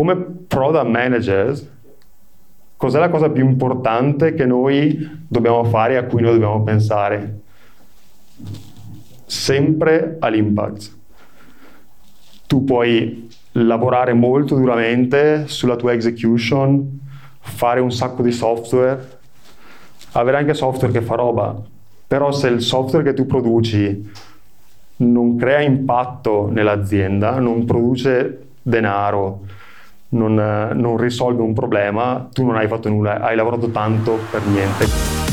come product managers, cos'è la cosa più importante che noi dobbiamo fare e a cui noi dobbiamo pensare? Sempre all'impact. Tu puoi lavorare molto duramente sulla tua execution, fare un sacco di software, avere anche software che fa roba, però se il software che tu produci non crea impatto nell'azienda, non produce denaro, non, non risolve un problema, tu non hai fatto nulla, hai lavorato tanto per niente.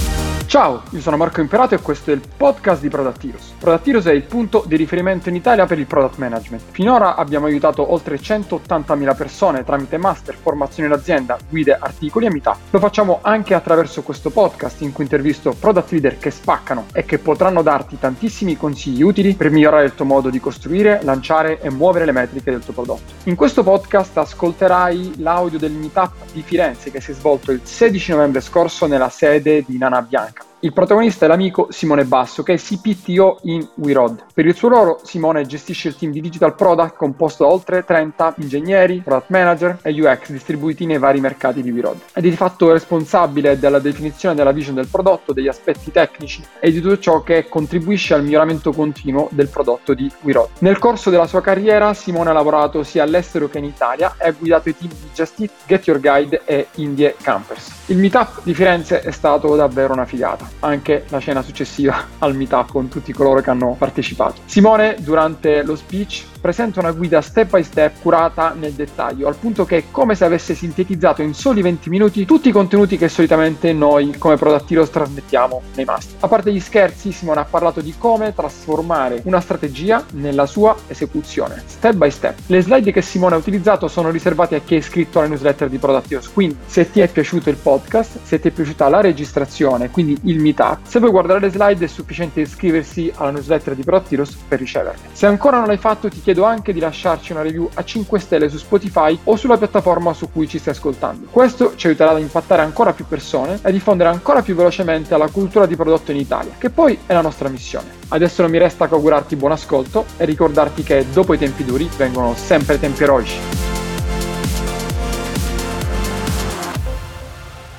Ciao, io sono Marco Imperato e questo è il podcast di Product Heroes. Product Heroes è il punto di riferimento in Italia per il product management. Finora abbiamo aiutato oltre 180.000 persone tramite master, formazione in azienda, guide, articoli e meetup. Lo facciamo anche attraverso questo podcast in cui intervisto product leader che spaccano e che potranno darti tantissimi consigli utili per migliorare il tuo modo di costruire, lanciare e muovere le metriche del tuo prodotto. In questo podcast ascolterai l'audio del meetup di Firenze che si è svolto il 16 novembre scorso nella sede di Nana Bianca. Il protagonista è l'amico Simone Basso, che è CPTO in WeRod. Per il suo ruolo, Simone gestisce il team di digital product composto da oltre 30 ingegneri, product manager e UX distribuiti nei vari mercati di WeRod. Ed è di fatto responsabile della definizione della vision del prodotto, degli aspetti tecnici e di tutto ciò che contribuisce al miglioramento continuo del prodotto di WeRod. Nel corso della sua carriera, Simone ha lavorato sia all'estero che in Italia e ha guidato i team di Just Eat, Get Your Guide e Indie Campers. Il meetup di Firenze è stato davvero una figata anche la cena successiva al meetup con tutti coloro che hanno partecipato. Simone, durante lo speech, presenta una guida step by step curata nel dettaglio, al punto che è come se avesse sintetizzato in soli 20 minuti tutti i contenuti che solitamente noi come Product Heroes trasmettiamo nei master. A parte gli scherzi, Simone ha parlato di come trasformare una strategia nella sua esecuzione, step by step. Le slide che Simone ha utilizzato sono riservate a chi è iscritto alla newsletter di Product Heroes, quindi se ti è piaciuto il podcast, se ti è piaciuta la registrazione, quindi il meetup, se vuoi guardare le slide è sufficiente iscriversi alla newsletter di Product Heroes per riceverle. Se ancora non l'hai fatto ti chiedo anche di lasciarci una review a 5 stelle su Spotify o sulla piattaforma su cui ci stai ascoltando. Questo ci aiuterà ad impattare ancora più persone e diffondere ancora più velocemente la cultura di prodotto in Italia, che poi è la nostra missione. Adesso non mi resta che augurarti buon ascolto e ricordarti che dopo i tempi duri vengono sempre tempi eroici.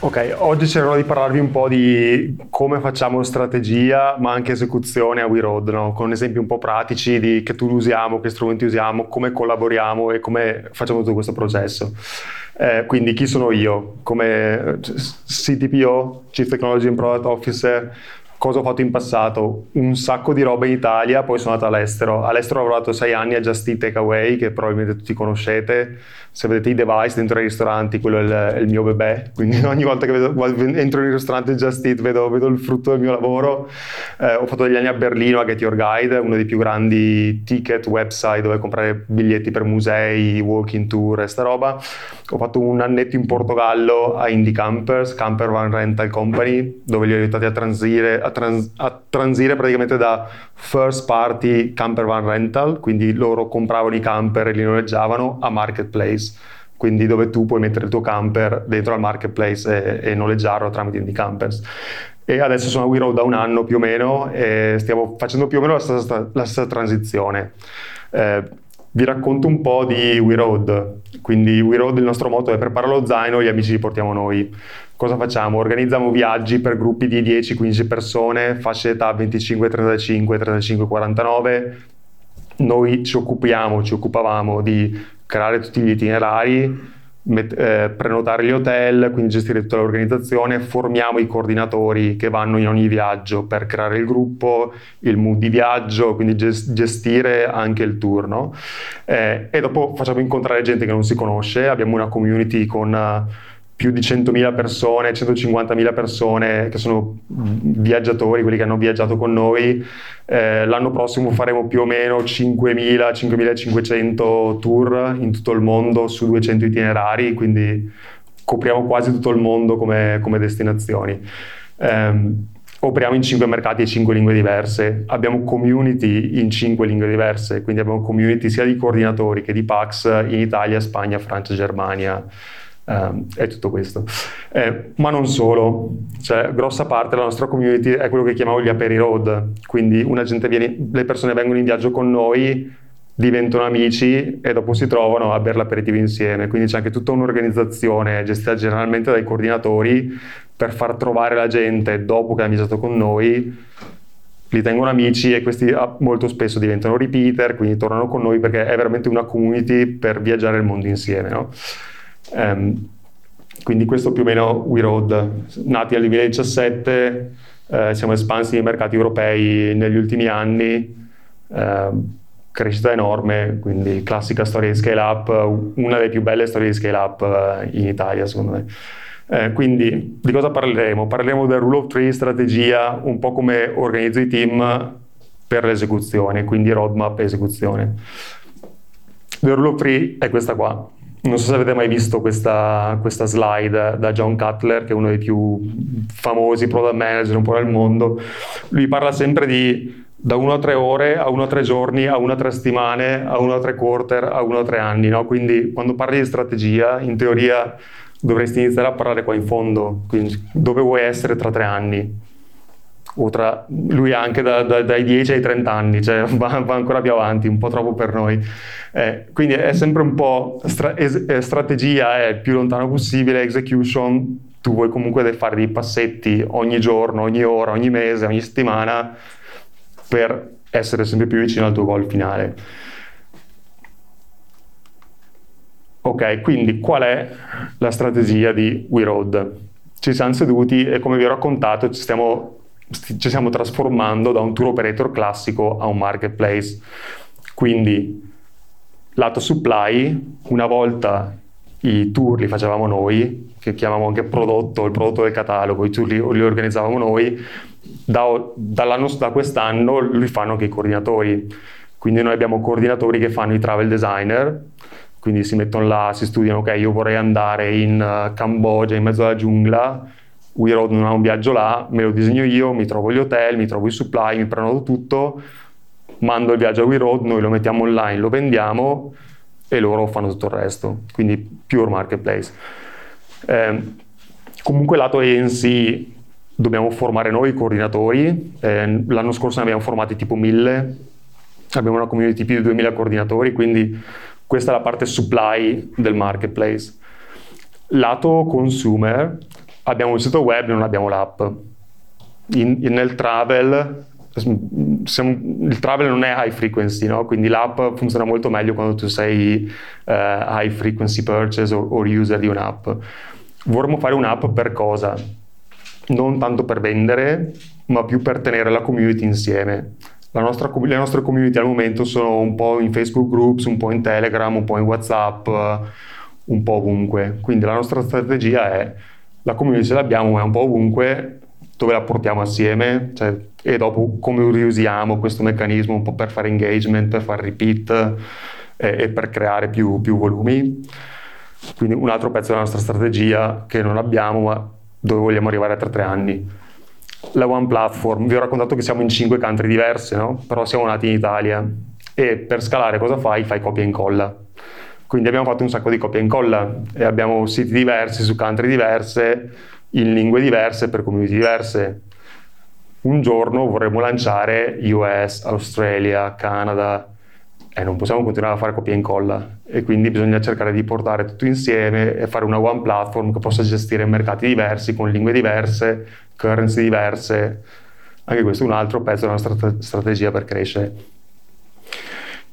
Ok, oggi cercherò di parlarvi un po' di come facciamo strategia, ma anche esecuzione a WeRoad, no? con esempi un po' pratici di che tool usiamo, che strumenti usiamo, come collaboriamo e come facciamo tutto questo processo. Eh, quindi chi sono io? Come CTPO, Chief Technology and Product Officer, cosa ho fatto in passato? Un sacco di roba in Italia, poi sono andato all'estero. All'estero ho lavorato sei anni a Just Eat Takeaway, che probabilmente tutti conoscete. Se vedete i device dentro i ristoranti, quello è il, è il mio bebè. Quindi ogni volta che vedo, entro in un ristorante Just Eat vedo, vedo, il frutto del mio lavoro. Eh, ho fatto degli anni a Berlino a Get Your Guide, uno dei più grandi ticket website dove comprare biglietti per musei, walking tour e sta roba. Ho fatto un annetto in Portogallo a Indie Campers, Camper Van Rental Company, dove li ho aiutati a transire a, trans- a transire praticamente da first party camper van rental, quindi loro compravano i camper e li noleggiavano, a marketplace, quindi dove tu puoi mettere il tuo camper dentro al marketplace e, e noleggiarlo tramite Indie Campers. E adesso sono a WeRoad da un anno più o meno e stiamo facendo più o meno la stessa, la stessa transizione. Eh, vi racconto un po' di WeRoad. Quindi WeRoad il nostro motto è prepara lo zaino, gli amici li portiamo noi cosa facciamo? Organizziamo viaggi per gruppi di 10-15 persone, fasce età 25-35, 35-49. Noi ci occupiamo, ci occupavamo di creare tutti gli itinerari, met- eh, prenotare gli hotel, quindi gestire tutta l'organizzazione, formiamo i coordinatori che vanno in ogni viaggio per creare il gruppo, il mood di viaggio, quindi gest- gestire anche il tour. No? Eh, e dopo facciamo incontrare gente che non si conosce, abbiamo una community con... Più di 100.000 persone, 150.000 persone che sono viaggiatori, quelli che hanno viaggiato con noi. Eh, l'anno prossimo faremo più o meno 5.000, 5.500 tour in tutto il mondo su 200 itinerari, quindi copriamo quasi tutto il mondo come, come destinazioni. Eh, operiamo in 5 mercati e 5 lingue diverse, abbiamo community in 5 lingue diverse, quindi abbiamo community sia di coordinatori che di PAX in Italia, Spagna, Francia, Germania eh, è tutto questo. Eh, ma non solo, cioè, grossa parte della nostra community è quello che chiamiamo gli aperi road, quindi viene, le persone vengono in viaggio con noi diventano amici e dopo si trovano a bere l'aperitivo insieme. Quindi c'è anche tutta un'organizzazione gestita generalmente dai coordinatori per far trovare la gente dopo che hanno viaggiato con noi, li tengono amici e questi ah, molto spesso diventano repeater, quindi tornano con noi perché è veramente una community per viaggiare il mondo insieme. No? Um, quindi questo più o meno We Road, nati nel 2017, eh, siamo espansi nei mercati europei negli ultimi anni. Eh, crescita enorme, quindi classica storia di scale up, una delle più belle storie di scale up eh, in Italia secondo me. Eh, quindi di cosa parleremo? Parleremo del rule of three, strategia, un po' come organizzo i team per l'esecuzione, quindi roadmap e esecuzione. The rule of three è questa qua. Non so se avete mai visto questa, questa, slide da John Cutler, che è uno dei più famosi product manager un po' nel mondo. Lui parla sempre di da 1 a 3 ore, a 1 a 3 giorni, a 1 a 3 settimane, a 1 a 3 quarter, a 1 a 3 anni. No? Quindi quando parli di strategia, in teoria dovresti iniziare a parlare qua in fondo, quindi dove vuoi essere tra 3 anni. O tra lui anche da, da, dai 10 ai 30 anni, cioè va, va, ancora più avanti, un po' troppo per noi. Eh, quindi è sempre un po' stra- es- eh, strategia, è più lontano possibile, execution, tu vuoi comunque fare dei passetti ogni giorno, ogni ora, ogni mese, ogni settimana per essere sempre più vicino al tuo goal finale. Ok, quindi qual è la strategia di WeRoad? Ci siamo seduti e come vi ho raccontato ci stiamo, ci stiamo trasformando da un tour operator classico a un marketplace. Quindi lato supply, una volta i tour li facevamo noi, che chiamiamo anche prodotto, il prodotto del catalogo, i tour li, li organizzavamo noi, da, da quest'anno li fanno anche i coordinatori. Quindi noi abbiamo coordinatori che fanno i travel designer, quindi si mettono là, si studiano, ok, io vorrei andare in uh, Cambogia, in mezzo alla giungla, We Road non ha un viaggio là, me lo disegno io, mi trovo gli hotel, mi trovo i supply, mi prenoto tutto, mando il viaggio a We Road, noi lo mettiamo online, lo vendiamo e loro fanno tutto il resto, quindi pure marketplace. Eh, comunque lato agency dobbiamo formare noi i coordinatori, eh, l'anno scorso ne abbiamo formati tipo 1000, abbiamo una community più di 2000 coordinatori, quindi questa è la parte supply del marketplace. Lato consumer, abbiamo il sito web, non abbiamo l'app. In, in, nel travel, siamo, il travel non è high frequency, no? quindi l'app funziona molto meglio quando tu sei uh, high frequency purchase o, user di un'app. Vorremmo fare un'app per cosa? non tanto per vendere, ma più per tenere la community insieme. Nostra, le nostre community al momento sono un po' in Facebook groups, un po' in Telegram, un po' in WhatsApp, un po' ovunque. Quindi la nostra strategia è la community ce l'abbiamo, ma è un po' ovunque, dove la portiamo assieme cioè, e dopo come riusiamo questo meccanismo un po' per fare engagement, per fare repeat e, e per creare più, più volumi. Quindi un altro pezzo della nostra strategia che non abbiamo, ma dove vogliamo arrivare tra tre anni. La One Platform, vi ho raccontato che siamo in cinque country diverse, no? però siamo nati in Italia e per scalare cosa fai? Fai copia e incolla. Quindi abbiamo fatto un sacco di copia e incolla e abbiamo siti diversi su country diverse, in lingue diverse, per community diverse. Un giorno vorremmo lanciare US, Australia, Canada, e non possiamo continuare a fare copia e incolla e quindi bisogna cercare di portare tutto insieme e fare una one platform che possa gestire mercati diversi, con lingue diverse, currency diverse. Anche questo è un altro pezzo della nostra strategia per crescere.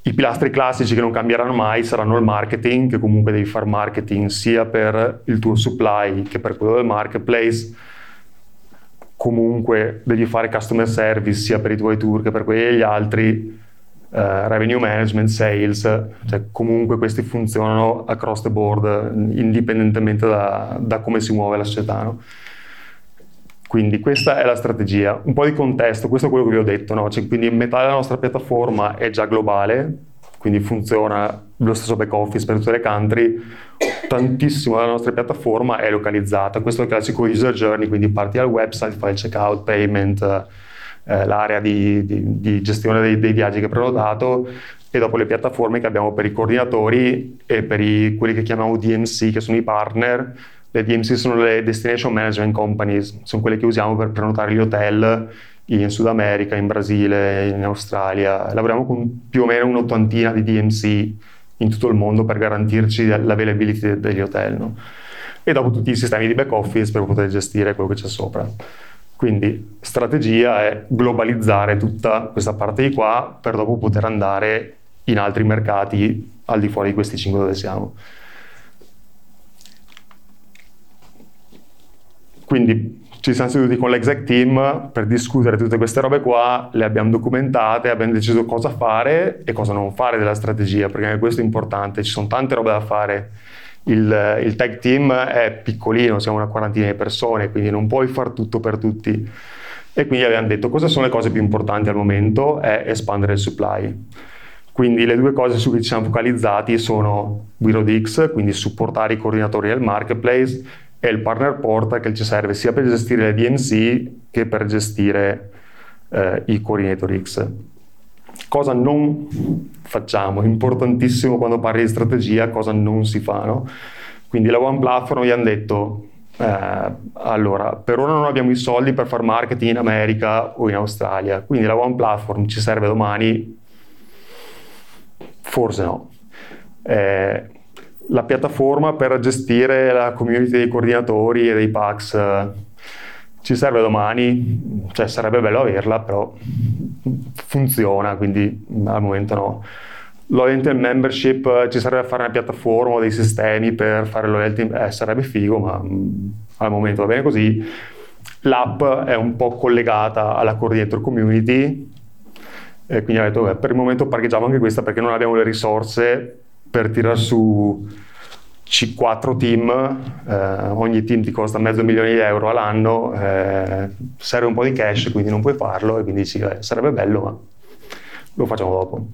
I pilastri classici che non cambieranno mai saranno il marketing, che comunque devi fare marketing sia per il tuo supply che per quello del marketplace. Comunque devi fare customer service sia per i tuoi tour che per quelli degli altri uh, revenue management, sales, cioè comunque questi funzionano across the board indipendentemente da, da come si muove la società. No? Quindi questa è la strategia. Un po' di contesto, questo è quello che vi ho detto, no? cioè, quindi metà della nostra piattaforma è già globale, quindi funziona lo stesso back office per tutte le country, tantissimo della nostra piattaforma è localizzata, questo è il classico user journey, quindi parti dal website, fai il checkout, payment, eh, l'area di, di, di gestione dei, dei, viaggi che ho prenotato e dopo le piattaforme che abbiamo per i coordinatori e per i, quelli che chiamiamo DMC, che sono i partner. Le DMC sono le Destination Management Companies, sono quelle che usiamo per prenotare gli hotel in Sud America, in Brasile, in Australia. Lavoriamo con più o meno un'ottantina di DMC in tutto il mondo per garantirci l'availability degli hotel. No? E dopo tutti i sistemi di back office per poter gestire quello che c'è sopra. Quindi strategia è globalizzare tutta questa parte di qua per dopo poter andare in altri mercati al di fuori di questi cinque dove siamo. Quindi ci siamo seduti con l'exec team per discutere tutte queste robe qua, le abbiamo documentate, abbiamo deciso cosa fare e cosa non fare della strategia, perché questo è importante, ci sono tante robe da fare. Il, il tech team è piccolino, siamo una quarantina di persone, quindi non puoi far tutto per tutti. E quindi abbiamo detto cosa sono le cose più importanti al momento è espandere il supply. Quindi le due cose su cui ci siamo focalizzati sono WeRoadX, quindi supportare i coordinatori del marketplace è il partner portal che ci serve sia per gestire le DMC che per gestire eh, i coordinator X. Cosa non facciamo? Importantissimo quando parli di strategia, cosa non si fa. No? Quindi la One Platform gli hanno detto, eh, allora, per ora non abbiamo i soldi per fare marketing in America o in Australia, quindi la One Platform ci serve domani? Forse no. Eh, la piattaforma per gestire la community dei coordinatori e dei PAX ci serve domani, cioè sarebbe bello averla, però funziona, quindi al momento no. Loyalty membership ci serve a fare una piattaforma o dei sistemi per fare loyalty, eh, sarebbe figo, ma mm, al momento va bene così. L'app è un po' collegata alla coordinator community, e quindi ho detto, beh, per il momento parcheggiamo anche questa perché non abbiamo le risorse per tirare su C4 team, eh, ogni team ti costa mezzo milione di euro all'anno, eh, serve un po' di cash, quindi non puoi farlo e quindi dici, eh, sarebbe bello, ma lo facciamo dopo.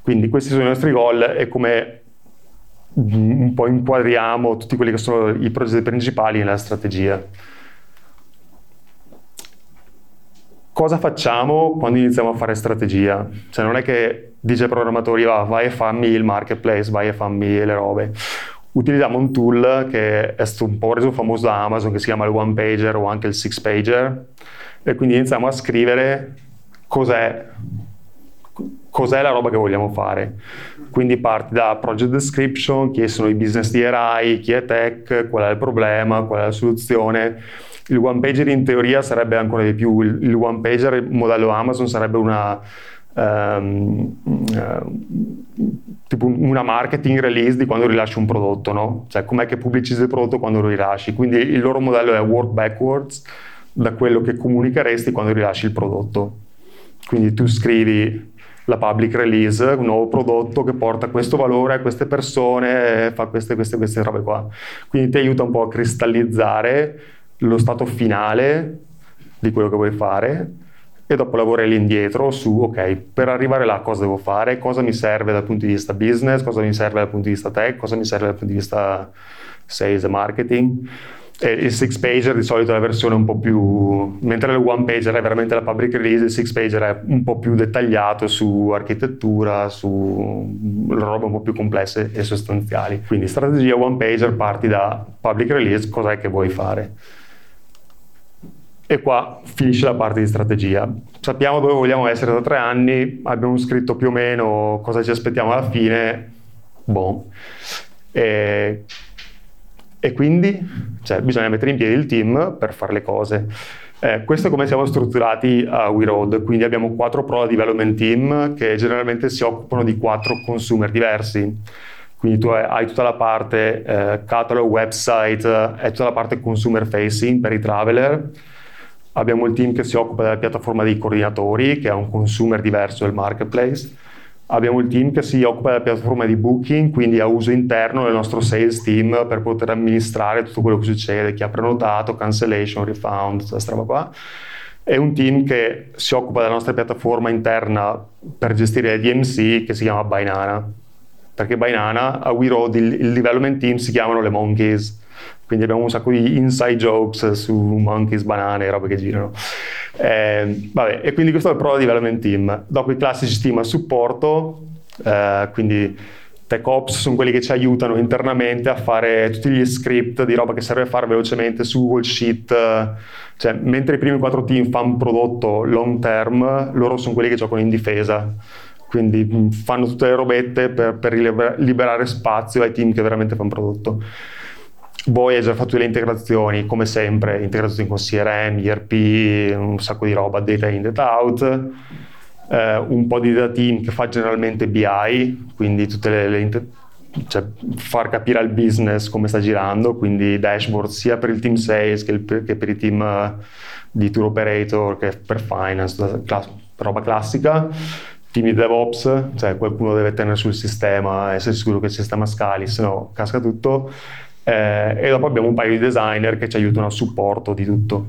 Quindi questi sono i nostri goal e come un po' inquadriamo tutti quelli che sono i progetti principali nella strategia. Cosa facciamo quando iniziamo a fare strategia? Cioè non è che dice ai programmatori va, vai e fammi il marketplace, vai e fammi le robe. Utilizziamo un tool che è un po' reso famoso da Amazon che si chiama il One Pager o anche il Six Pager e quindi iniziamo a scrivere cos'è, cos'è la roba che vogliamo fare. Quindi parti da project description, chi sono i business di RI, chi è tech, qual è il problema, qual è la soluzione il one pager in teoria sarebbe ancora di più, il, il one pager modello Amazon sarebbe una, um, uh, tipo una marketing release di quando rilasci un prodotto, no? Cioè com'è che pubblicizzi il prodotto quando lo rilasci. Quindi il loro modello è work backwards da quello che comunicheresti quando rilasci il prodotto. Quindi tu scrivi la public release, un nuovo prodotto che porta questo valore a queste persone, fa queste, queste, queste robe qua. Quindi ti aiuta un po' a cristallizzare lo stato finale di quello che vuoi fare e dopo lavori all'indietro su, ok, per arrivare là cosa devo fare, cosa mi serve dal punto di vista business, cosa mi serve dal punto di vista tech, cosa mi serve dal punto di vista sales e marketing. E il six pager di solito è la versione un po' più, mentre il one pager è veramente la public release, il six pager è un po' più dettagliato su architettura, su robe un po' più complesse e sostanziali. Quindi strategia one pager parti da public release, cos'è che vuoi fare e qua finisce la parte di strategia. Sappiamo dove vogliamo essere tra tre anni, abbiamo scritto più o meno cosa ci aspettiamo alla fine, boh. E, e quindi cioè, bisogna mettere in piedi il team per fare le cose. Eh, questo è come siamo strutturati a WeRoad, quindi abbiamo quattro Pro Development Team che generalmente si occupano di quattro consumer diversi. Quindi tu hai tutta la parte eh, catalog, website, e tutta la parte consumer facing per i traveler, Abbiamo il team che si occupa della piattaforma dei coordinatori, che è un consumer diverso del marketplace. Abbiamo il team che si occupa della piattaforma di booking, quindi a uso interno del nostro sales team per poter amministrare tutto quello che succede, chi ha prenotato, cancellation, refund, questa roba qua. E un team che si occupa della nostra piattaforma interna per gestire le DMC che si chiama Bainana. Perché Bainana, a WeRoad, il, il development team si chiamano le Monkeys quindi abbiamo un sacco di inside jokes su monkeys, banane, robe che girano. Eh, vabbè, e quindi questo è il Pro Development Team. Dopo i classici team a supporto, eh, quindi Tech Ops sono quelli che ci aiutano internamente a fare tutti gli script di roba che serve fare velocemente su Google Sheet. Cioè, mentre i primi quattro team fanno un prodotto long term, loro sono quelli che giocano in difesa. Quindi fanno tutte le robette per, per liberare spazio ai team che veramente fanno prodotto. Voi hai già fatto le integrazioni, come sempre, integrazioni con CRM, ERP, un sacco di roba, data in, data out eh, un po' di data team che fa generalmente BI, quindi tutte le, le inter- cioè far capire al business come sta girando, quindi dashboard sia per il team sales che, il, che per i team uh, di tour operator che per finance, class- roba classica. Team di DevOps, cioè qualcuno deve tenere sul sistema, essere sicuro che il sistema scali, se no casca tutto. Eh, e dopo abbiamo un paio di designer che ci aiutano a supporto di tutto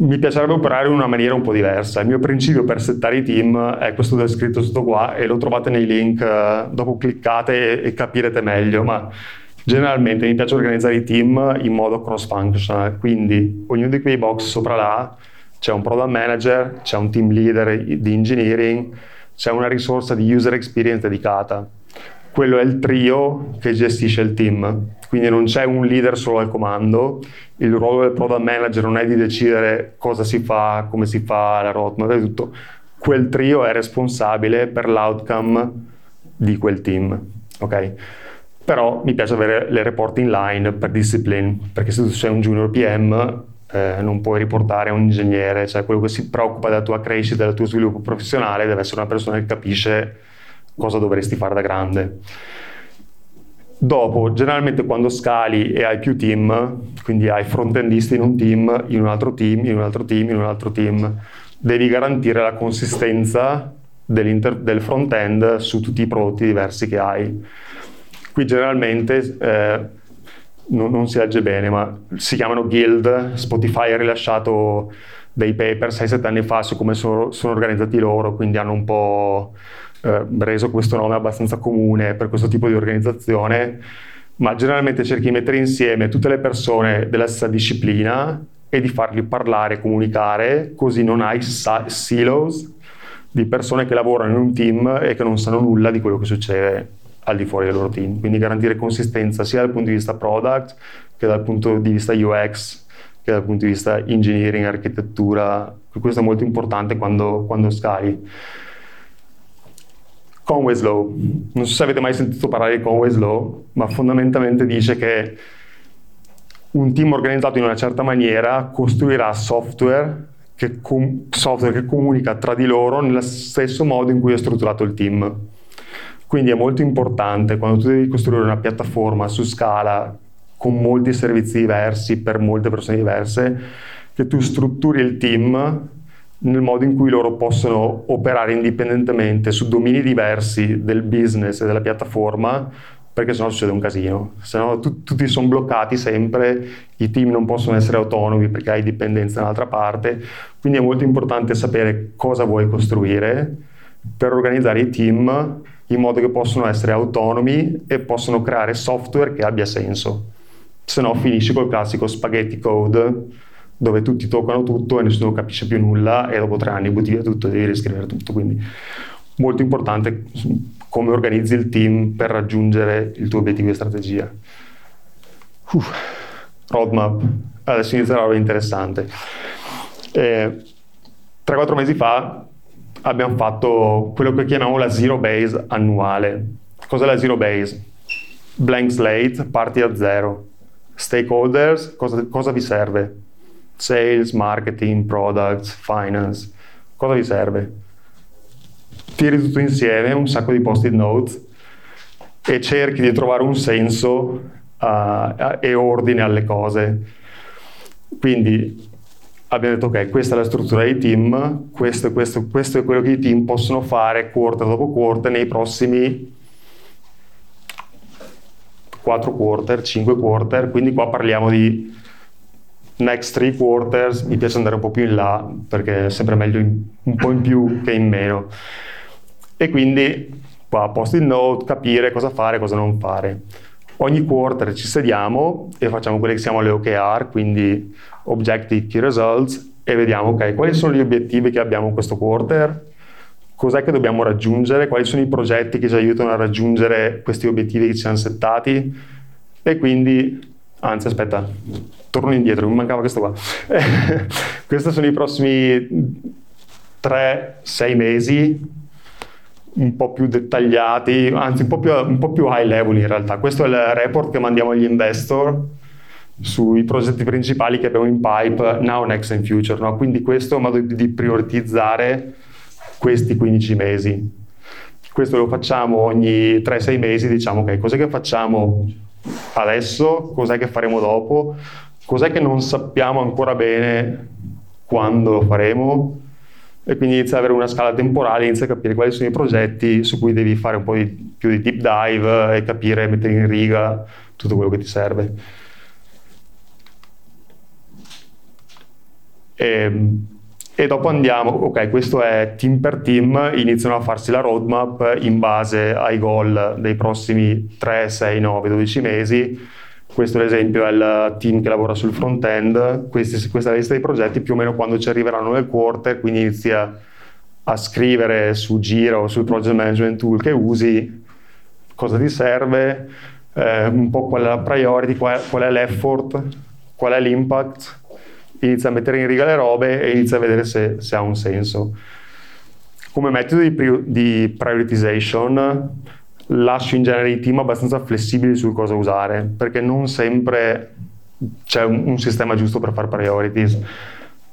mi piacerebbe operare in una maniera un po' diversa. Il mio principio per settare i team è questo descritto sotto qua e lo trovate nei link, eh, dopo cliccate e, capirete meglio, ma generalmente mi piace organizzare i team in modo cross-functional, quindi ognuno di quei box sopra là c'è un product manager, c'è un team leader di engineering, c'è una risorsa di user experience dedicata. Quello è il trio che gestisce il team. Quindi non c'è un leader solo al comando, il ruolo del product manager non è di decidere cosa si fa, come si fa, la roadmap e tutto, quel trio è responsabile per l'outcome di quel team, ok? Però mi piace avere le report in line per discipline, perché se tu sei un junior PM eh, non puoi riportare un ingegnere, cioè quello che si preoccupa della tua crescita, del tuo sviluppo professionale deve essere una persona che capisce cosa dovresti fare da grande. Dopo, generalmente quando scali e hai più team, quindi hai front-endisti in un team, in un altro team, in un altro team, in un altro team, devi garantire la consistenza del front-end su tutti i prodotti diversi che hai. Qui generalmente eh, non, non, si legge bene, ma si chiamano guild. Spotify ha rilasciato dei paper 6-7 anni fa su come sono, sono organizzati loro, quindi hanno un po' eh, reso questo nome abbastanza comune per questo tipo di organizzazione, ma generalmente cerchi di mettere insieme tutte le persone della stessa disciplina e di farli parlare, comunicare, così non hai silos di persone che lavorano in un team e che non sanno nulla di quello che succede al di fuori del loro team. Quindi garantire consistenza sia dal punto di vista product che dal punto di vista UX che dal punto di vista engineering, architettura. Questo è molto importante quando, quando scali. Conway's Law. Non so se avete mai sentito parlare di Conway's Law, ma fondamentalmente dice che un team organizzato in una certa maniera costruirà software che, com- software che comunica tra di loro nello stesso modo in cui è strutturato il team. Quindi è molto importante quando tu devi costruire una piattaforma su scala con molti servizi diversi per molte persone diverse, che tu strutturi il team nel modo in cui loro possono operare indipendentemente su domini diversi del business e della piattaforma, perché sennò succede un casino. Se no tu, tutti sono bloccati sempre, i team non possono essere autonomi perché hai dipendenza da un'altra parte, quindi è molto importante sapere cosa vuoi costruire per organizzare i team in modo che possano essere autonomi e possono creare software che abbia senso. Se no finisci col classico spaghetti code dove tutti toccano tutto e nessuno capisce più nulla e dopo tre anni butti via tutto e devi riscrivere tutto. Quindi molto importante come organizzi il team per raggiungere il tuo obiettivo di strategia. Uff, roadmap, adesso inizia la roba interessante. Eh, 3-4 mesi fa abbiamo fatto quello che chiamiamo la zero base annuale. Cos'è la zero base? Blank slate, parti da zero. Stakeholders, cosa, cosa vi serve? Sales, marketing, products, finance, cosa vi serve? Tiri tutto insieme, un sacco di post-it note e cerchi di trovare un senso uh, e ordine alle cose. Quindi abbiamo detto ok, questa è la struttura dei team, questo, questo, questo è quello che i team possono fare quarter dopo quarter nei prossimi 4 quarter, 5 quarter, quindi qua parliamo di next three quarters mi piace andare un po' più in là perché è sempre meglio in, un po' in più che in meno. E quindi qua post it note, capire cosa fare, cosa non fare. Ogni quarter ci sediamo e facciamo quelle che siamo le OKR, quindi Objective Key Results, e vediamo ok, quali sono gli obiettivi che abbiamo in questo quarter, cos'è che dobbiamo raggiungere, quali sono i progetti che ci aiutano a raggiungere questi obiettivi che ci siamo settati e quindi, anzi aspetta, torno indietro, mi mancava questo qua. Questi sono i prossimi 3-6 mesi un po' più dettagliati, anzi un po' più, un po' più high level in realtà. Questo è il report che mandiamo agli investor sui progetti principali che abbiamo in pipe now, next and future. No? Quindi questo è un modo di prioritizzare questi 15 mesi. Questo lo facciamo ogni 3-6 mesi, diciamo ok, cos'è che facciamo adesso, cos'è che faremo dopo, cos'è che non sappiamo ancora bene quando lo faremo e quindi inizia ad avere una scala temporale, inizia a capire quali sono i progetti su cui devi fare un po' di, più di deep dive e capire, mettere in riga tutto quello che ti serve. E, ehm, e dopo andiamo, ok, questo è team per team, iniziano a farsi la roadmap in base ai goal dei prossimi 3, 6, 9, 12 mesi. Questo ad esempio è il team che lavora sul front-end, questi, questa è la lista dei progetti più o meno quando ci arriveranno nel quarter, quindi inizia a scrivere su Gira o sul project management tool che usi cosa ti serve, eh, un po' qual è la priority, qual è, qual è l'effort, qual è l'impact inizia a mettere in riga le robe e inizia a vedere se, se ha un senso. Come metodo di, pri- di prioritization lascio in genere i team abbastanza flessibili su cosa usare, perché non sempre c'è un, un sistema giusto per fare priorities.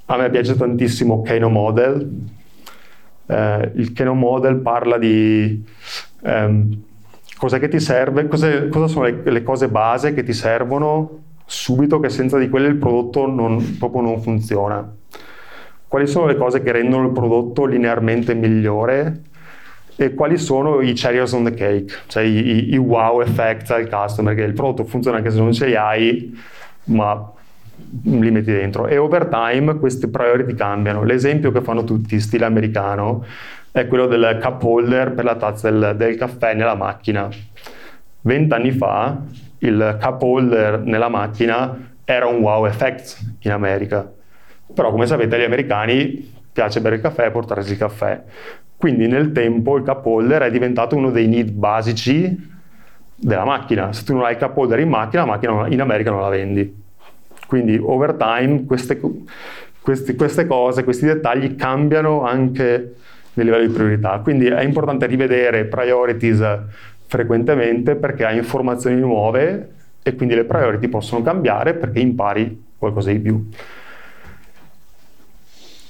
A me piace tantissimo Kano Model. Eh, il Kano Model parla di ehm, cosa che ti serve, cosa, cosa sono le, le, cose base che ti servono subito che senza di quelle il prodotto non, proprio non funziona. Quali sono le cose che rendono il prodotto linearmente migliore e quali sono i cherries on the cake, cioè i, i wow effect al customer, che il prodotto funziona anche se non ce li hai, ma li metti dentro. E over time queste priority cambiano. L'esempio che fanno tutti, stile americano, è quello del cup holder per la tazza del, del caffè nella macchina. Vent'anni fa il cup holder nella macchina era un wow effect in America. Però come sapete agli americani piace bere il caffè e portarsi il caffè. Quindi nel tempo il cup holder è diventato uno dei need basici della macchina. Se tu non hai il cup holder in macchina, la macchina in America non la vendi. Quindi over time queste, queste, queste cose, questi dettagli cambiano anche nel livello di priorità. Quindi è importante rivedere priorities frequentemente perché hai informazioni nuove e quindi le priority possono cambiare perché impari qualcosa di più.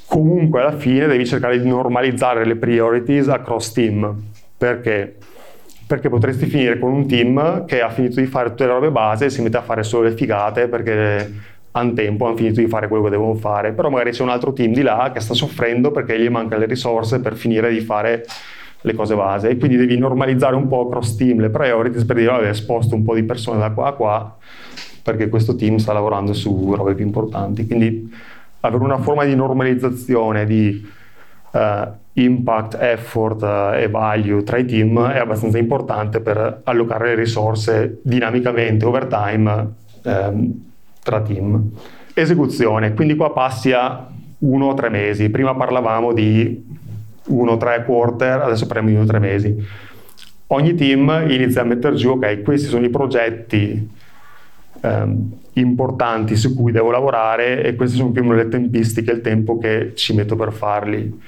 Comunque alla fine devi cercare di normalizzare le priorities across team. Perché? Perché potresti finire con un team che ha finito di fare tutte le robe base e si mette a fare solo le figate perché hanno tempo, hanno finito di fare quello che devono fare, però magari c'è un altro team di là che sta soffrendo perché gli mancano le risorse per finire di fare le cose base e quindi devi normalizzare un po' cross team le priorities per dire vabbè sposto un po' di persone da qua a qua perché questo team sta lavorando su robe più importanti quindi avere una forma di normalizzazione di uh, impact, effort uh, e value tra i team è abbastanza importante per allocare le risorse dinamicamente over time um, tra team esecuzione quindi qua passi a uno o tre mesi prima parlavamo di uno, tre quarter, adesso parliamo di uno, tre mesi. Ogni team inizia a mettere giù, ok, questi sono i progetti ehm, importanti su cui devo lavorare e queste sono più o meno le tempistiche, il tempo che ci metto per farli.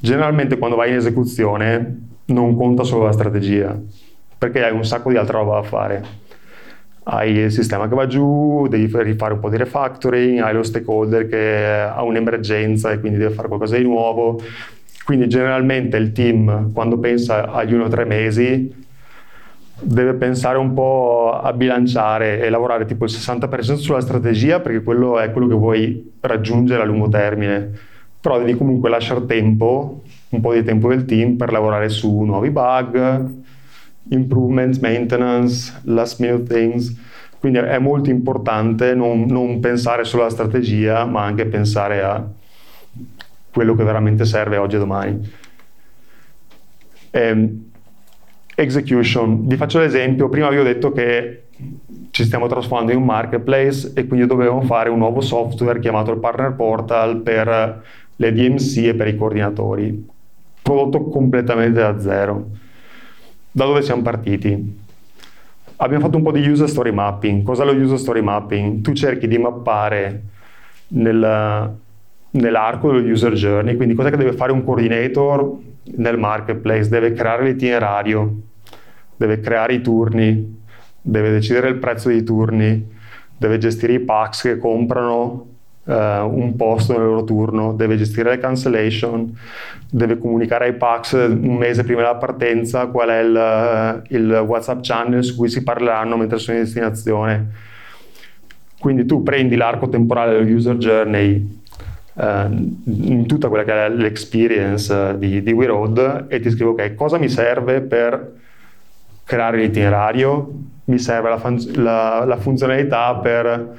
Generalmente quando vai in esecuzione non conta solo la strategia, perché hai un sacco di altra roba da fare. Hai il sistema che va giù, devi rifare un po' di refactoring, hai lo stakeholder che ha un'emergenza e quindi deve fare qualcosa di nuovo, quindi generalmente il team quando pensa agli 1-3 mesi deve pensare un po' a bilanciare e lavorare tipo il 60% sulla strategia perché quello è quello che vuoi raggiungere a lungo termine. Però devi comunque lasciare tempo, un po' di tempo del team per lavorare su nuovi bug, improvements, maintenance, last minute things. Quindi è molto importante non, non pensare solo alla strategia, ma anche pensare a quello che veramente serve oggi e domani. Um, execution, vi faccio l'esempio, prima vi ho detto che ci stiamo trasformando in un marketplace e quindi dovevamo fare un nuovo software chiamato il Partner Portal per le DMC e per i coordinatori. prodotto completamente da zero. Da dove siamo partiti? Abbiamo fatto un po' di user story mapping. Cos'è lo user story mapping? Tu cerchi di mappare nel, nell'arco dello user journey, quindi cos'è che deve fare un coordinator nel marketplace? Deve creare l'itinerario, deve creare i turni, deve decidere il prezzo dei turni, deve gestire i packs che comprano uh, un posto nel loro turno, deve gestire le cancellation, deve comunicare ai packs un mese prima della partenza qual è il, il WhatsApp channel su cui si parleranno mentre sono in destinazione. Quindi tu prendi l'arco temporale del user journey in tutta quella che è l'experience uh, di, di WeRoad e ti scrivo ok, cosa mi serve per creare l'itinerario, mi serve la, fun- la, la, funzionalità per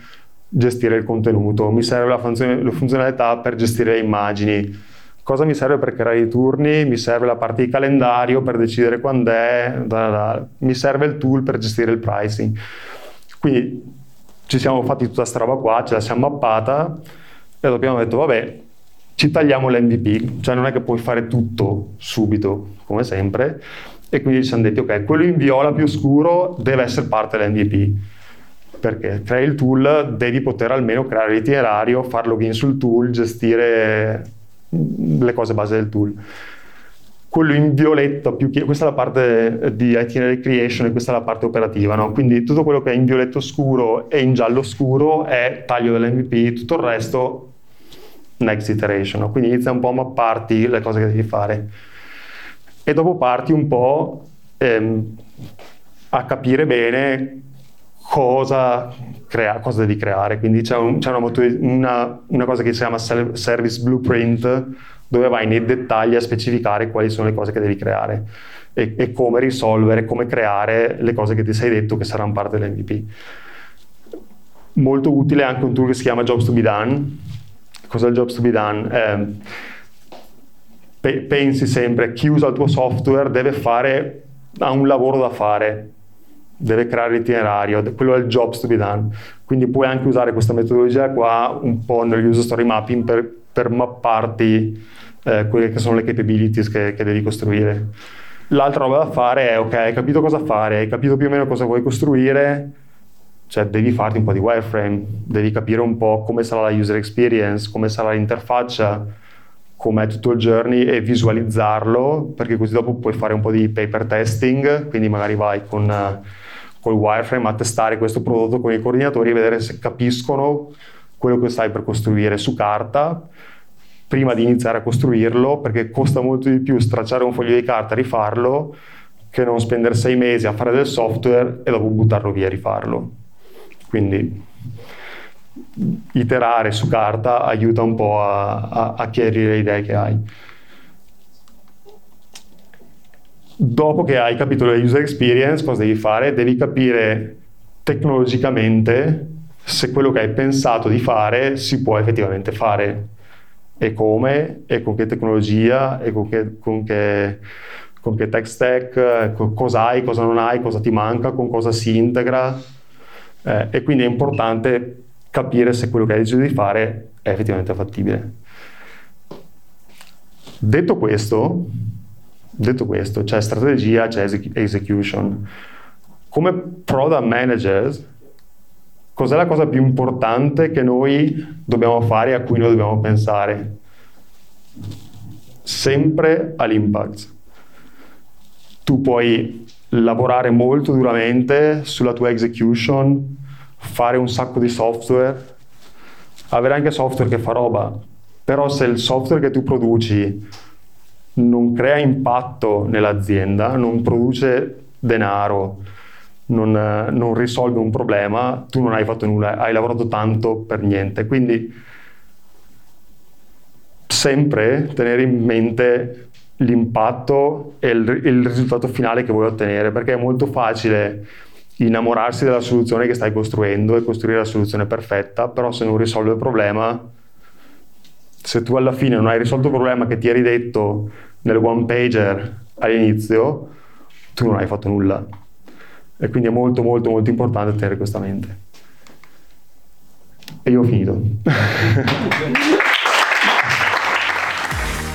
gestire il contenuto, mi serve la, funzion- la, funzionalità per gestire le immagini, cosa mi serve per creare i turni, mi serve la parte di calendario per decidere quando è, da, da, mi serve il tool per gestire il pricing. Quindi ci siamo fatti tutta questa roba qua, ce la siamo mappata e abbiamo detto vabbè, ci tagliamo l'MVP, cioè non è che puoi fare tutto subito, come sempre, e quindi ci siamo detti ok, quello in viola più scuro deve essere parte dell'MVP perché crei il tool devi poter almeno creare l'itinerario, far login sul tool, gestire le cose base del tool. Quello in violetto, più che, questa è la parte di itinerary creation e questa è la parte operativa, no? quindi tutto quello che è in violetto scuro e in giallo scuro è taglio dell'MVP, tutto il resto next iteration, quindi inizia un po' a mapparti le cose che devi fare e dopo parti un po' ehm, a capire bene cosa, crea, cosa devi creare. Quindi c'è, un, c'è una, una, una, cosa che si chiama Service Blueprint, dove vai nei dettagli a specificare quali sono le cose che devi creare e, e come risolvere, come creare le cose che ti sei detto che saranno parte dell'MVP. Molto utile anche un tool che si chiama Jobs to be Done. Cos'è il Jobs to be Done? Eh, pe- pensi sempre chi usa il tuo software deve fare, ha un lavoro da fare, deve creare l'itinerario, quello è il jobs to be done. Quindi puoi anche usare questa metodologia qua un po' nel user story mapping per, per mapparti eh, quelle che sono le capabilities che, che devi costruire. L'altra roba da fare è, ok, hai capito cosa fare, hai capito più o meno cosa vuoi costruire, cioè devi farti un po' di wireframe, devi capire un po' come sarà la user experience, come sarà l'interfaccia, com'è tutto il journey e visualizzarlo, perché così dopo puoi fare un po' di paper testing, quindi magari vai con, uh, col wireframe a testare questo prodotto con i coordinatori e vedere se capiscono quello che stai per costruire su carta prima di iniziare a costruirlo, perché costa molto di più stracciare un foglio di carta e rifarlo che non spendere sei mesi a fare del software e dopo buttarlo via e rifarlo. Quindi iterare su carta aiuta un po' a, a, a chiarire le idee che hai. Dopo che hai capito la user experience, cosa devi fare? Devi capire tecnologicamente se quello che hai pensato di fare si può effettivamente fare e come e con che tecnologia e con che, con che, con che tech stack, cosa hai, cosa non hai, cosa ti manca, con cosa si integra. Eh, e quindi è importante capire se quello che hai deciso di fare è effettivamente fattibile. Detto questo, detto questo c'è strategia, c'è execution. Come product managers, cos'è la cosa più importante che noi dobbiamo fare e a cui noi dobbiamo pensare? Sempre all'impact. Tu puoi lavorare molto duramente sulla tua execution, fare un sacco di software, avere anche software che fa roba, però se il software che tu produci non crea impatto nell'azienda, non produce denaro, non, non, risolve un problema, tu non hai fatto nulla, hai lavorato tanto per niente. Quindi sempre tenere in mente l'impatto e il, il risultato finale che vuoi ottenere, perché è molto facile innamorarsi della soluzione che stai costruendo e costruire la soluzione perfetta, però se non risolve il problema, se tu alla fine non hai risolto il problema che ti eri detto nel one pager all'inizio, tu non hai fatto nulla. E quindi è molto molto molto importante tenere questa mente. E io ho finito.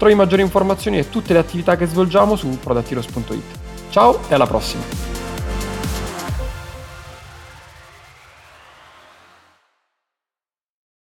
Trovi maggiori informazioni e tutte le attività che svolgiamo su productheroes.it. Ciao e alla prossima!